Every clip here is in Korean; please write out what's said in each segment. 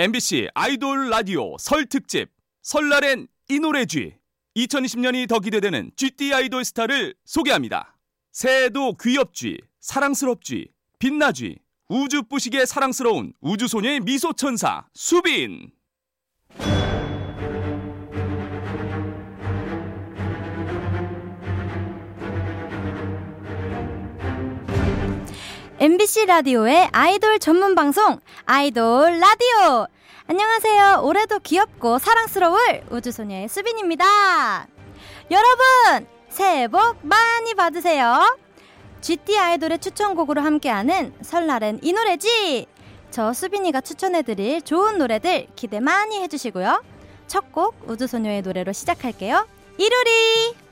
MBC 아이돌 라디오 설 특집 설날엔 이 노래쥐 2020년이 더 기대되는 GT 아이돌 스타를 소개합니다. 새해도 귀엽쥐, 사랑스럽쥐, 빛나쥐, 우주 뿌시게 사랑스러운 우주소녀의 미소천사 수빈. MBC 라디오의 아이돌 전문 방송 아이돌 라디오. 안녕하세요. 올해도 귀엽고 사랑스러울 우주소녀의 수빈입니다. 여러분, 새해 복 많이 받으세요. GT 아이돌의 추천곡으로 함께하는 설날엔 이 노래지. 저 수빈이가 추천해드릴 좋은 노래들 기대 많이 해주시고요. 첫 곡 우주소녀의 노래로 시작할게요. 이루리!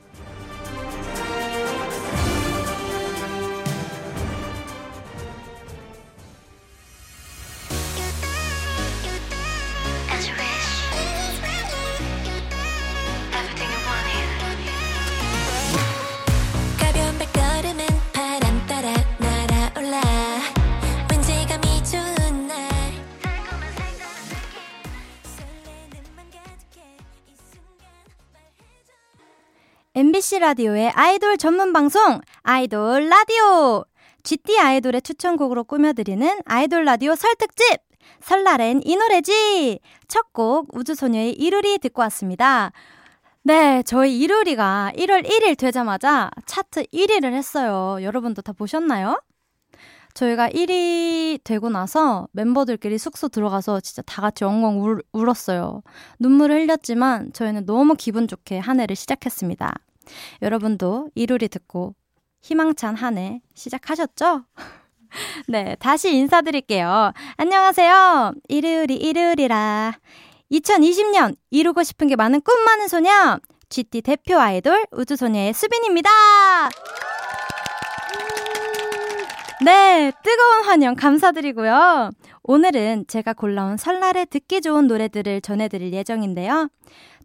MBC 라디오의 아이돌 전문 방송 아이돌 라디오 GT 아이돌의 추천곡으로 꾸며드리는 아이돌 라디오 설특집 설날엔 이 노래지 첫 곡 우주소녀의 이루리 듣고 왔습니다. 네, 저희 이루리가 1월 1일 되자마자 차트 1위를 했어요. 여러분도 다 보셨나요? 저희가 1위 되고 나서 멤버들끼리 숙소 들어가서 진짜 다 같이 엉엉 울, 울었어요. 눈물을 흘렸지만 저희는 너무 기분 좋게 한 해를 시작했습니다. 여러분도 이루리 듣고 희망찬 한 해 시작하셨죠? 네, 다시 인사드릴게요. 안녕하세요. 이루리 이루리라. 2020년 이루고 싶은 게 많은 꿈 많은 소녀 GT 대표 아이돌 우주소녀의 수빈입니다. 네, 뜨거운 환영 감사드리고요. 오늘은 제가 골라온 설날에 듣기 좋은 노래들을 전해드릴 예정인데요.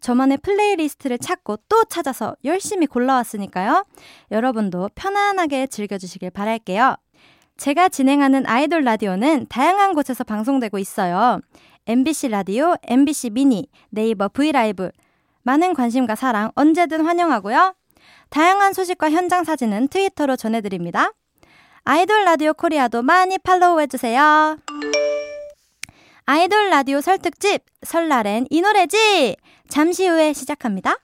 저만의 playlist를 찾고 또 찾아서 열심히 골라왔으니까요. 여러분도 편안하게 즐겨주시길 바랄게요. 제가 진행하는 아이돌 라디오는 다양한 곳에서 방송되고 있어요. MBC 라디오, MBC 미니, 네이버 V LIVE. 많은 관심과 사랑 언제든 환영하고요. 다양한 소식과 현장 사진은 트위터로 전해드립니다. 아이돌 라디오 코리아도 많이 팔로우해주세요. 아이돌 라디오 설 특집 설날엔 이 노래쥐 잠시 후에 시작합니다.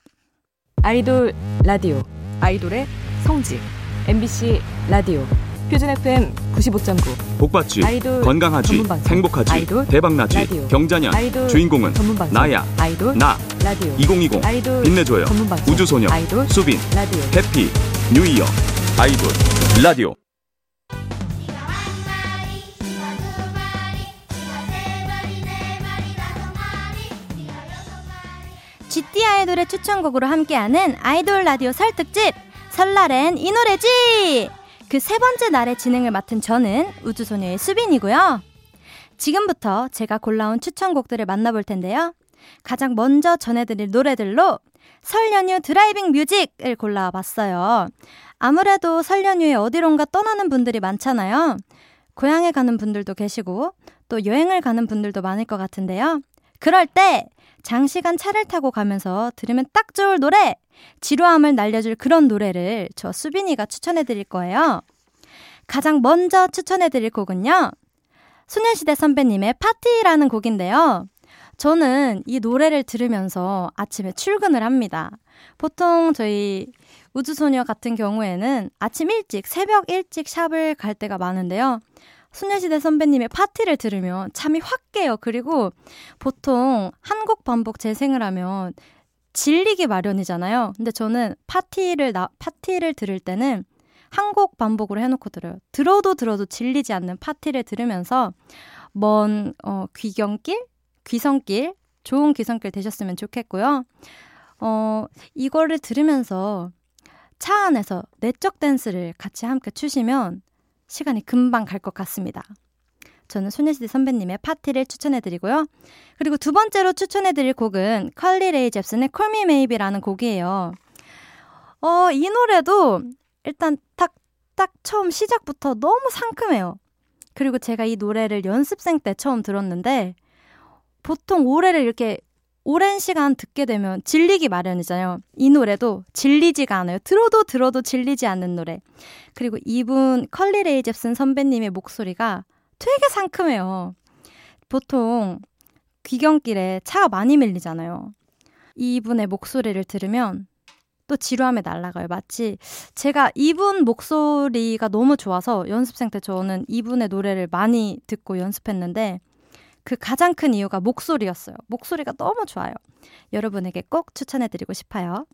아이돌 라디오 아이돌의 성지 MBC 라디오 표준 FM 95.9 복받지, 아이돌 건강하지, 전문방송. 행복하지, 아이돌 대박나지, 라디오. 경자년, 아이돌 주인공은 전문방송 나야, 아이돌 나, 라디오 2020, 아이돌 빛내줘요, 전문방송 우주소녀, 아이돌 수빈, 라디오 happy, 뉴이어, 아이돌, 라디오. GT 아이돌의 추천곡으로 함께하는 아이돌 라디오 설 특집 설날엔 이 노래지 그 세 번째 날의 진행을 맡은 저는 우주소녀의 수빈이고요. 지금부터 제가 골라온 추천곡들을 만나볼 텐데요. 가장 먼저 전해드릴 노래들로 설 연휴 driving music을 골라와 봤어요. 아무래도 설 연휴에 어디론가 떠나는 분들이 많잖아요. 고향에 가는 분들도 계시고 또 여행을 가는 분들도 많을 것 같은데요. 그럴 때 장시간 차를 타고 가면서 들으면 딱 좋을 노래, 지루함을 날려줄 그런 노래를 저 수빈이가 추천해 드릴 거예요. 가장 먼저 추천해 드릴 곡은요. 소녀시대 선배님의 파티라는 곡인데요. 저는 이 노래를 들으면서 아침에 출근을 합니다. 보통 저희 우주소녀 같은 경우에는 아침 일찍, 새벽 일찍 샵을 갈 때가 많은데요. 소녀시대 선배님의 파티를 들으면 잠이 확 깨요. 그리고 보통 한 곡 반복 재생을 하면 질리기 마련이잖아요. 근데 저는 파티를 나 파티를 들을 때는 한 곡 반복으로 해놓고 들어요. 들어도 들어도 질리지 않는 파티를 들으면서 먼 어, 귀경길, 귀성길, 좋은 귀성길 되셨으면 좋겠고요. 어, 이거를 들으면서 차 안에서 내적 댄스를 같이 함께 추시면 시간이 금방 갈 것 같습니다. 저는 소녀시대 선배님의 파티를 추천해드리고요. 그리고 두 번째로 추천해드릴 곡은 컬리 레이 잽슨의 Me Maybe라는 곡이에요. 어, 이 노래도 일단 딱, 딱 처음 시작부터 너무 상큼해요. 그리고 제가 이 노래를 연습생 때 처음 들었는데, 보통 노래를 이렇게 오랜 시간 듣게 되면 질리기 마련이잖아요. 이 노래도 질리지가 않아요. 들어도 들어도 질리지 않는 노래. 그리고 이분 컬리 레이 잽슨 선배님의 목소리가 되게 상큼해요. 보통 귀경길에 차가 많이 밀리잖아요. 이분의 목소리를 들으면 또 지루함에 날아가요. 마치 제가 이분 목소리가 너무 좋아서 연습생 때 저는 이분의 노래를 많이 듣고 연습했는데 그 가장 큰 이유가 목소리였어요. 목소리가 너무 좋아요. 여러분에게 꼭 추천해드리고 싶어요.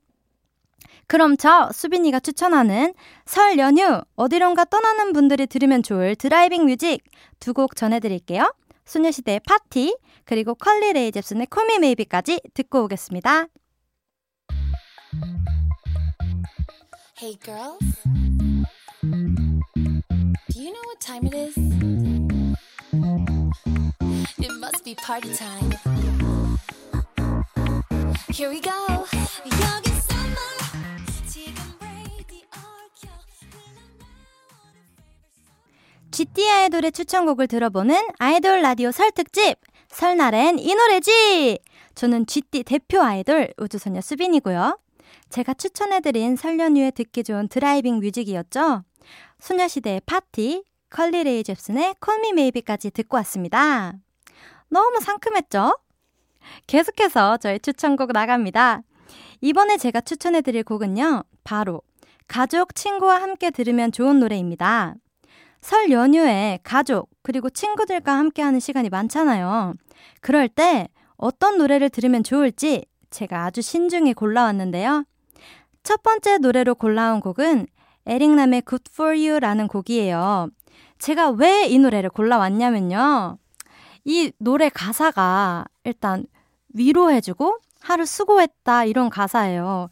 그럼 저 수빈이가 추천하는 설 연휴 어디론가 떠나는 분들이 들으면 좋을 driving music 두 곡 전해드릴게요. 소녀시대의 파티 그리고 Carly Rae Jepsen의 Call Me Maybe까지 듣고 오겠습니다. Hey girls, do you know what time it is? Be party time. Here we go. GT 아이돌의 추천곡을 들어보는 아이돌 라디오 설 특집. 설날엔 이 노래지. 저는 GT 대표 아이돌 우주소녀 수빈이고요. 제가 추천해드린 설 연휴에 듣기 좋은 driving music이었죠? 소녀시대의 파티 Carly Rae Jepsen의 Call Me Maybe까지 듣고 왔습니다 너무 상큼했죠? 계속해서 저의 추천곡 나갑니다 이번에 제가 추천해드릴 곡은요 바로 가족, 친구와 함께 들으면 좋은 노래입니다 설 연휴에 가족, 그리고 친구들과 함께 하는 시간이 많잖아요. 그럴 때 어떤 노래를 들으면 좋을지 제가 아주 신중히 골라왔는데요. 첫 번째 노래로 골라온 곡은 에릭남의 Good For You라는 곡이에요. 제가 왜 이 노래를 골라왔냐면요. 이 노래 가사가 일단 위로해주고 하루 수고했다 이런 가사예요.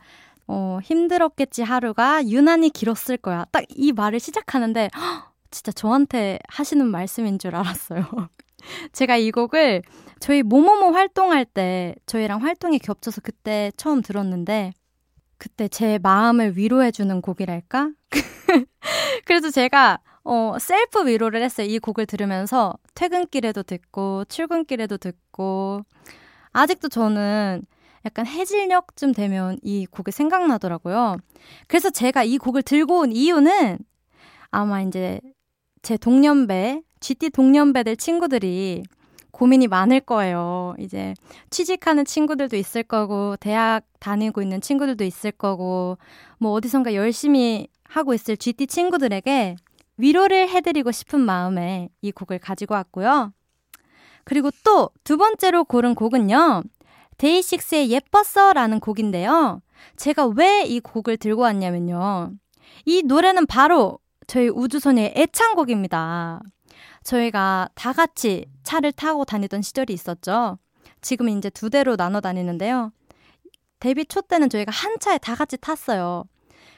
어, 힘들었겠지 하루가 유난히 길었을 거야. 딱 이 말을 시작하는데 헉, 진짜 저한테 하시는 말씀인 줄 알았어요. 제가 이 곡을 저희 모모모 활동할 때 저희랑 활동이 겹쳐서 그때 처음 들었는데 그때 제 마음을 위로해주는 곡이랄까? 그래서 제가 어, 셀프 위로를 했어요. 이 곡을 들으면서 퇴근길에도 듣고 출근길에도 듣고 아직도 저는 약간 해질녘쯤 되면 이 곡이 생각나더라고요. 그래서 제가 이 곡을 들고 온 이유는 아마 이제 제 동년배, GT 동년배들 친구들이 고민이 많을 거예요. 이제 취직하는 친구들도 있을 거고, 대학 다니고 있는 친구들도 있을 거고, 뭐 어디선가 열심히 하고 있을 GT 친구들에게 위로를 해드리고 싶은 마음에 이 곡을 가지고 왔고요. 그리고 또 두 번째로 고른 곡은요. 데이식스의 예뻤어 라는 곡인데요. 제가 왜 이 곡을 들고 왔냐면요. 이 노래는 바로 저희 우주소녀의 애창곡입니다. 저희가 다 같이 차를 타고 다니던 시절이 있었죠. 지금은 이제 두 대로 나눠 다니는데요. 데뷔 초 때는 저희가 한 차에 다 같이 탔어요.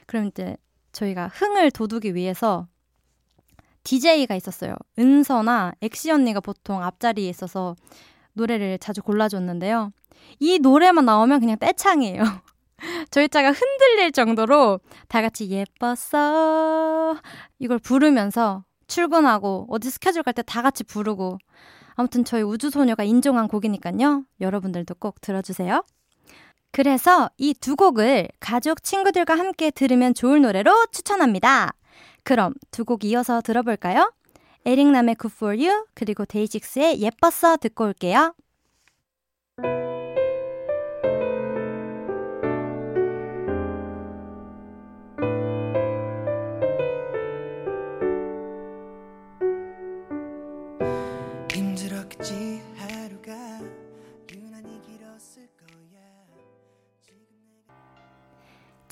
그럼 이제 저희가 흥을 돋우기 위해서 DJ가 있었어요. 은서나 엑시 언니가 보통 앞자리에 있어서 노래를 자주 골라줬는데요. 이 노래만 나오면 그냥 떼창이에요. 저희 차가 흔들릴 정도로 다 같이 예뻤어 이걸 부르면서 출근하고 어디 스케줄 갈 때 다 같이 부르고 아무튼 저희 우주소녀가 인정한 곡이니까요. 여러분들도 꼭 들어주세요. 그래서 이 두 곡을 가족, 친구들과 함께 들으면 좋을 노래로 추천합니다. 그럼 두 곡 이어서 들어볼까요? 에릭남의 Good For You 그리고 데이식스의 예뻤어 듣고 올게요.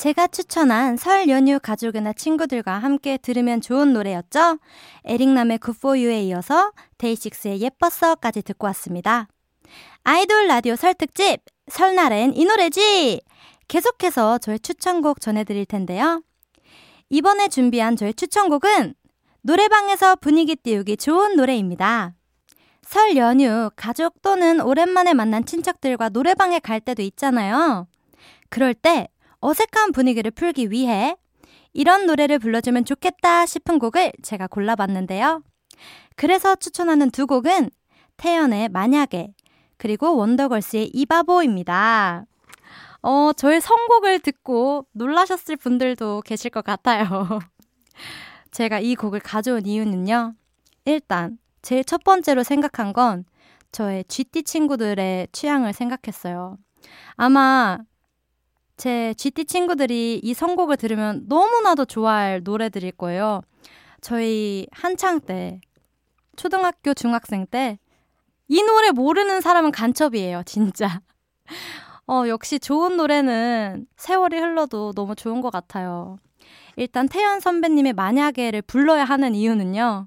제가 추천한 설 연휴 가족이나 친구들과 함께 들으면 좋은 노래였죠? 에릭남의 You에 이어서 데이식스의 예뻤어까지 듣고 왔습니다. 아이돌 라디오 설 특집 설날엔 이 노래지! 계속해서 저의 추천곡 전해드릴 텐데요. 이번에 준비한 저의 추천곡은 노래방에서 분위기 띄우기 좋은 노래입니다. 설 연휴 가족 또는 오랜만에 만난 친척들과 노래방에 갈 때도 있잖아요. 그럴 때 어색한 분위기를 풀기 위해 이런 노래를 불러주면 좋겠다 싶은 곡을 제가 골라봤는데요. 그래서 추천하는 두 곡은 태연의 만약에 그리고 원더걸스의 이바보입니다. 어, 저의 선곡을 듣고 놀라셨을 분들도 계실 것 같아요. 제가 이 곡을 가져온 이유는요. 일단, 제일 첫 번째로 생각한 건 저의 GT 친구들의 취향을 생각했어요. 아마 제 GT 친구들이 이 선곡을 들으면 너무나도 좋아할 노래들일 거예요. 저희 한창 때, 초등학교, 중학생 때, 이 노래 모르는 사람은 간첩이에요, 진짜. 어, 역시 좋은 노래는 세월이 흘러도 너무 좋은 것 같아요. 일단 태연 선배님의 만약에를 불러야 하는 이유는요.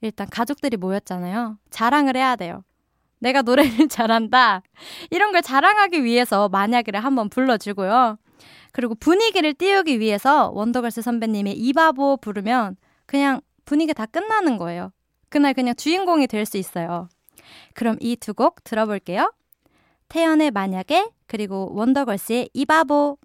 일단 가족들이 모였잖아요. 자랑을 해야 돼요. 내가 노래를 잘한다. 이런 걸 자랑하기 위해서 만약에를 한번 불러주고요. 그리고 분위기를 띄우기 위해서 원더걸스 선배님의 이바보 부르면 그냥 분위기 다 끝나는 거예요. 그날 그냥 주인공이 될 수 있어요. 그럼 이 두 곡 들어볼게요. 태연의 만약에 그리고 원더걸스의 이바보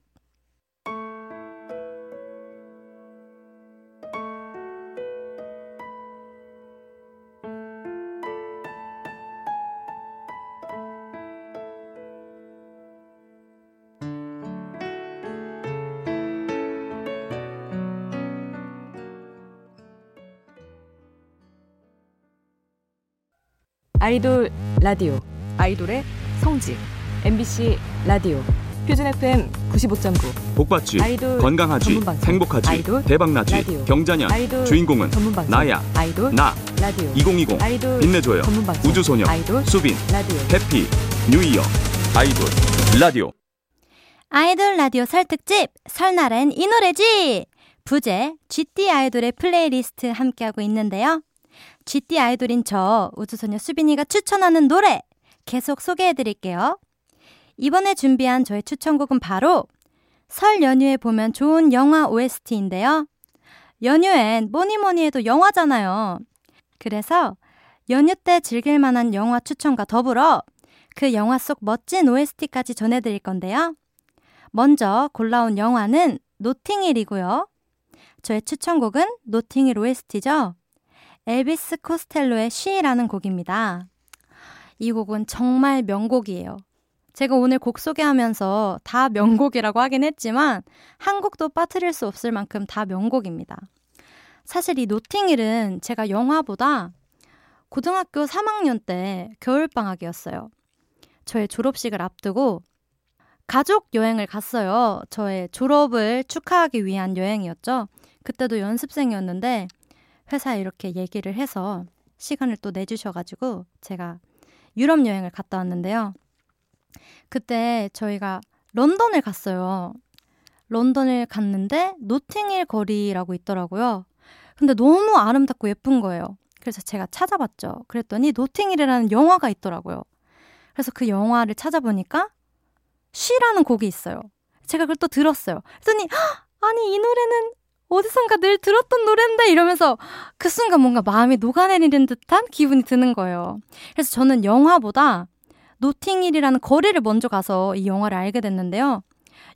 아이돌 라디오 아이돌의 성지 MBC 라디오 표준 FM 95.9 복받지 아이돌 건강하지 전문방송. 행복하지 아이돌 대박나지 라디오. 경자년 아이돌 주인공은 전문방송 나야 아이돌 나 라디오 2020 아이돌 빛내줘요 전문방송 우주소녀 아이돌 수빈 라디오 happy new year 아이돌 라디오 아이돌 라디오 설 특집 설날엔 이 노래쥐 부제 쥐띠 아이돌의 플레이리스트 함께하고 있는데요. GT 아이돌인 저 우주소녀 수빈이가 추천하는 노래 계속 소개해드릴게요. 이번에 준비한 저의 추천곡은 바로 설 연휴에 보면 좋은 영화 OST인데요. 연휴엔 뭐니 뭐니 해도 영화잖아요. 그래서 연휴 때 즐길 만한 영화 추천과 더불어 그 영화 속 멋진 OST까지 전해드릴 건데요. 먼저 골라온 영화는 노팅힐이고요. 저의 추천곡은 노팅힐 OST죠. 엘비스 코스텔로의 쉬라는 곡입니다. 이 곡은 정말 명곡이에요. 제가 오늘 곡 소개하면서 다 명곡이라고 하긴 했지만 한 곡도 빠뜨릴 수 없을 만큼 다 명곡입니다. 사실 이 노팅힐은 제가 영화보다 고등학교 3학년 때 겨울방학이었어요. 저의 졸업식을 앞두고 가족 여행을 갔어요. 저의 졸업을 축하하기 위한 여행이었죠. 그때도 연습생이었는데 회사에 이렇게 얘기를 해서 시간을 또 내주셔가지고 제가 유럽 여행을 갔다 왔는데요. 그때 저희가 런던을 갔어요. 런던을 갔는데 노팅힐 거리라고 있더라고요. 근데 너무 아름답고 예쁜 거예요. 그래서 제가 찾아봤죠. 그랬더니 노팅힐이라는 영화가 있더라고요. 그래서 그 영화를 찾아보니까 쉬라는 곡이 있어요. 제가 그걸 또 들었어요. 그랬더니 "헉, 아니 이 노래는 어디선가 늘 들었던 노래인데 이러면서 그 순간 뭔가 마음이 녹아내리는 듯한 기분이 드는 거예요. 그래서 저는 영화보다 노팅힐이라는 거리를 먼저 가서 이 영화를 알게 됐는데요.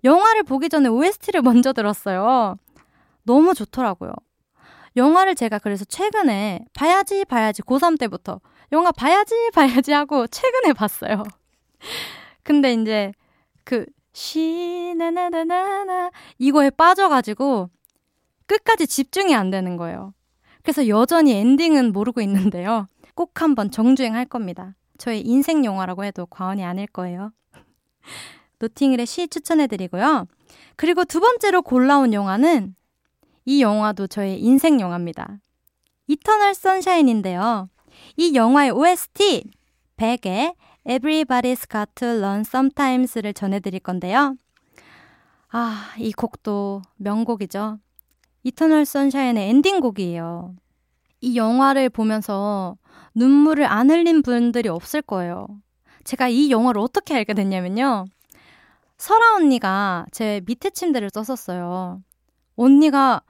영화를 보기 전에 OST를 먼저 들었어요. 너무 좋더라고요. 영화를 제가 그래서 최근에 봐야지 봐야지 고3 때부터 영화 봐야지 봐야지 하고 최근에 봤어요. 근데 이제 그 시나나나나나 이거에 빠져가지고 끝까지 집중이 안 되는 거예요. 그래서 여전히 엔딩은 모르고 있는데요. 꼭 한번 정주행 할 겁니다. 저의 인생 영화라고 해도 과언이 아닐 거예요. 노팅힐의 시 추천해드리고요. 그리고 두 번째로 골라온 영화는 이 영화도 저의 인생 영화입니다. Eternal Sunshine인데요. 이 영화의 OST Beck의 Everybody's Got to Learn Sometime을 전해드릴 건데요. 아, 이 곡도 명곡이죠. Eternal Sunshine의 엔딩곡이에요. 이 영화를 보면서 눈물을 안 흘린 분들이 없을 거예요. 제가 이 영화를 어떻게 알게 됐냐면요. 설아 언니가 제 밑에 침대를 썼었어요. 언니가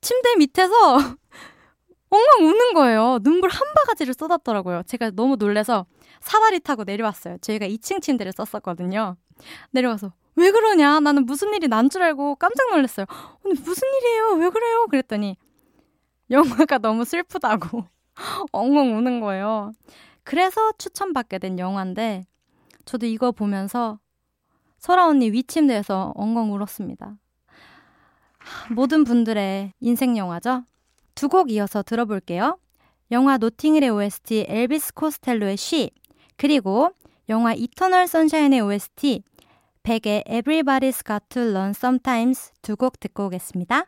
침대 밑에서 엉엉 우는 거예요. 눈물 한 바가지를 쏟았더라고요. 제가 너무 놀래서 사다리 타고 내려왔어요. 저희가 2층 침대를 썼었거든요. 내려와서 왜 그러냐? 나는 무슨 일이 난 줄 알고 깜짝 놀랐어요. 언니 무슨 일이에요? 왜 그래요? 그랬더니 영화가 너무 슬프다고 엉엉 우는 거예요. 그래서 추천받게 된 영화인데 저도 이거 보면서 설아 언니 위침대에서 엉엉 울었습니다. 모든 분들의 인생 영화죠. 두 곡 이어서 들어볼게요. 영화 노팅힐의 OST 엘비스 코스텔로의 쉬 그리고 영화 이터널 선샤인의 OST 백의 Everybody's Got to Learn Sometimes 두 곡 듣고 오겠습니다.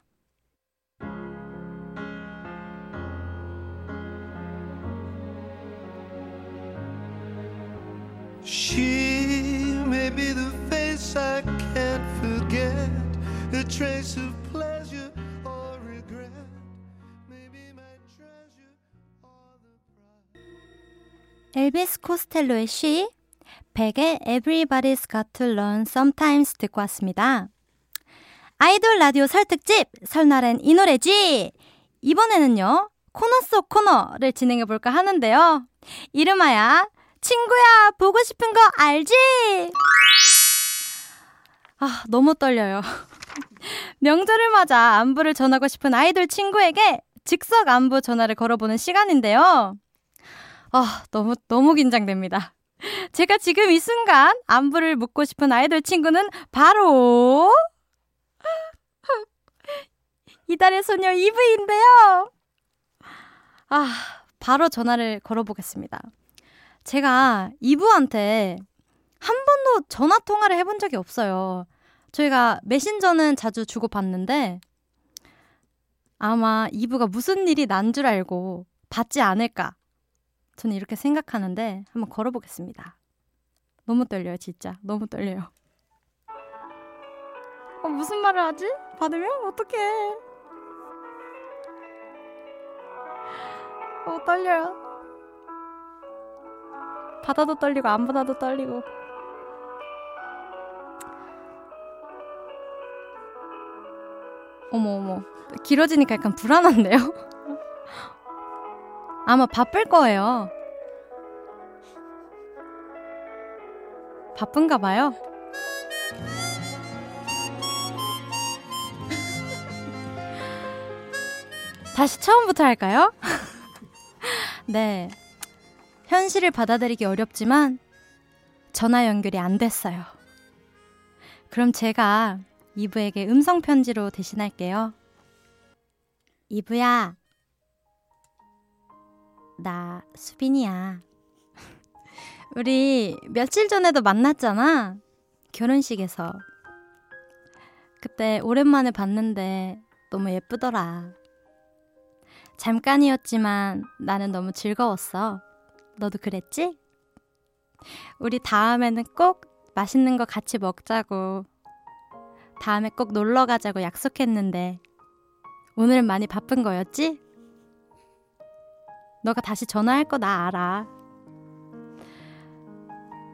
She may be the face I can't forget, a trace of pleasure or regret. Maybe my treasure or the prize. 엘비스 코스텔로의 쉬, 백의 Everybody's Got to Learn Sometimes 듣고 왔습니다. 아이돌 라디오 설 특집 설날엔 이 노래지! 이번에는요, 코너 속 코너를 진행해 볼까 하는데요. 이름하여 친구야 보고 싶은 거 알지? 아 너무 떨려요. 명절을 맞아 안부를 전하고 싶은 아이돌 친구에게 즉석 안부 전화를 걸어보는 시간인데요. 아 너무 너무 긴장됩니다. 제가 지금 이 순간 안부를 묻고 싶은 아이돌 친구는 바로 이달의 소녀 이브인데요. 아 바로 전화를 걸어보겠습니다. 제가 이브한테 한 번도 전화 통화를 해본 적이 없어요. 저희가 메신저는 자주 주고받는데 아마 이브가 무슨 일이 난 줄 알고 받지 않을까. 저는 이렇게 생각하는데 한번 걸어보겠습니다. 너무 떨려요, 진짜. 너무 떨려요. 어, 무슨 말을 하지? 받으면? 어떡해. 어, 떨려요. 받아도 떨리고 안 받아도 떨리고 어머 어머 길어지니까 약간 불안한데요? 아마 바쁠 거예요 바쁜가 봐요 다시 처음부터 할까요? 네 현실을 받아들이기 어렵지만 전화 연결이 안 됐어요. 그럼 제가 이브에게 음성 편지로 대신할게요. 이브야, 나 수빈이야. 우리 며칠 전에도 만났잖아. 결혼식에서. 그때 오랜만에 봤는데 너무 예쁘더라. 잠깐이었지만 나는 너무 즐거웠어. 너도 그랬지? 우리 다음에는 꼭 맛있는 거 같이 먹자고. 다음에 꼭 놀러 가자고 약속했는데 오늘은 많이 바쁜 거였지? 너가 다시 전화할 거 나 알아.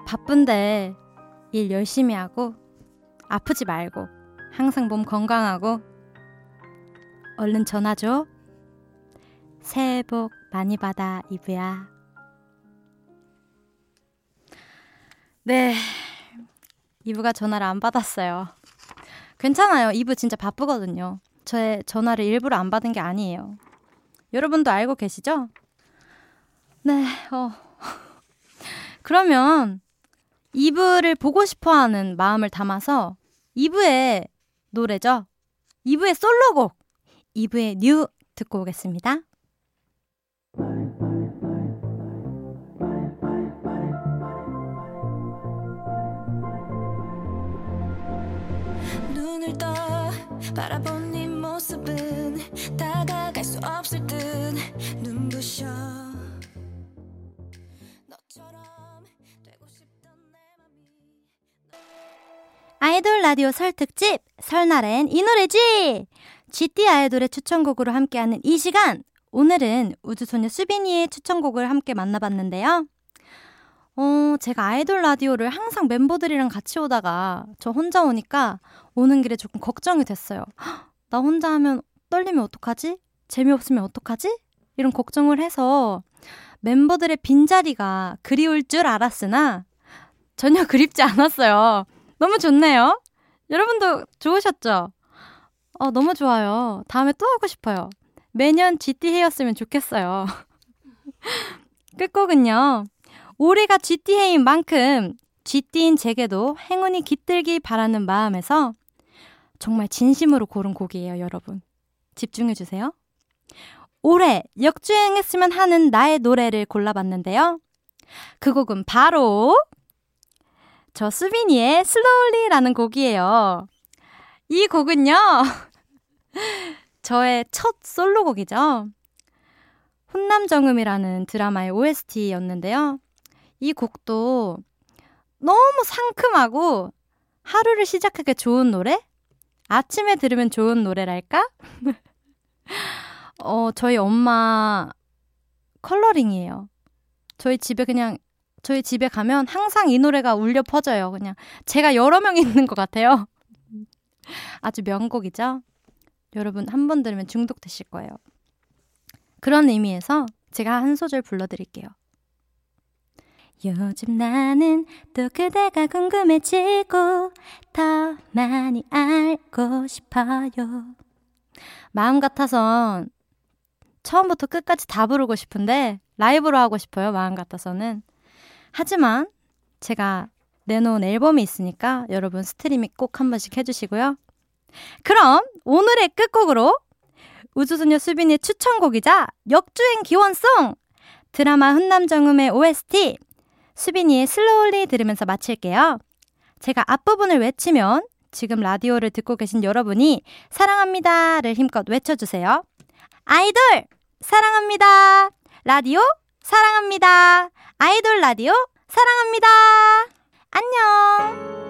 바쁜데 일 열심히 하고 아프지 말고 항상 몸 건강하고 얼른 전화 줘. 새해 복 많이 받아 이브야. 네. 이브가 전화를 안 받았어요. 괜찮아요. 이브 진짜 바쁘거든요. 저의 전화를 일부러 안 받은 게 아니에요. 여러분도 알고 계시죠? 네, 어. 그러면 이브를 보고 싶어 하는 마음을 담아서 이브의 노래죠. 이브의 솔로곡. 이브의 new 듣고 오겠습니다. 눈을 떠 바라본 네 모습은 다가갈 수 없을 듯눈 아이돌 라디오 설 특집 설날엔 이 노래지 GT 아이돌의 추천곡으로 함께하는 이 시간 오늘은 우주소녀 수빈이의 추천곡을 함께 만나봤는데요. 어, 제가 아이돌 라디오를 항상 멤버들이랑 같이 오다가 저 혼자 오니까 오는 길에 조금 걱정이 됐어요. 헉, 나 혼자 하면 떨리면 어떡하지? 재미없으면 어떡하지? 이런 걱정을 해서 멤버들의 빈자리가 그리울 줄 알았으나 전혀 그립지 않았어요. 너무 좋네요. 여러분도 좋으셨죠? 어, 너무 좋아요. 다음에 또 하고 싶어요. 매년 GT 해였으면 좋겠어요. 끝곡은요. 올해가 GT해인 만큼 GT인 제게도 행운이 깃들기 바라는 마음에서 정말 진심으로 고른 곡이에요, 여러분. 집중해주세요. 올해 역주행했으면 하는 나의 노래를 골라봤는데요. 그 곡은 바로 저 수빈이의 슬로우리라는 곡이에요. 이 곡은요. 저의 첫 솔로곡이죠. 훈남정음이라는 드라마의 OST였는데요. 이 곡도 너무 상큼하고 하루를 시작하기 좋은 노래? 아침에 들으면 좋은 노래랄까? 어, 저희 엄마 컬러링이에요. 저희 집에 그냥 저희 집에 가면 항상 이 노래가 울려 퍼져요. 그냥 제가 여러 명 있는 것 같아요. 아주 명곡이죠. 여러분 한 번 들으면 중독되실 거예요. 그런 의미에서 제가 한 소절 불러드릴게요. 요즘 나는 또 그대가 궁금해지고 더 많이 알고 싶어요. 마음 같아선 처음부터 끝까지 다 부르고 싶은데 라이브로 하고 싶어요. 마음 같아서는. 하지만 제가 내놓은 앨범이 있으니까 여러분 스트리밍 꼭 한 번씩 해주시고요. 그럼 오늘의 끝곡으로 우주소녀 수빈의 추천곡이자 역주행 기원송 드라마 훈남정음의 OST 수빈이의 슬로울리 들으면서 마칠게요. 제가 앞부분을 외치면 지금 라디오를 듣고 계신 여러분이 사랑합니다를 힘껏 외쳐주세요. 아이돌 사랑합니다. 라디오 사랑합니다. 아이돌 라디오 사랑합니다. 안녕.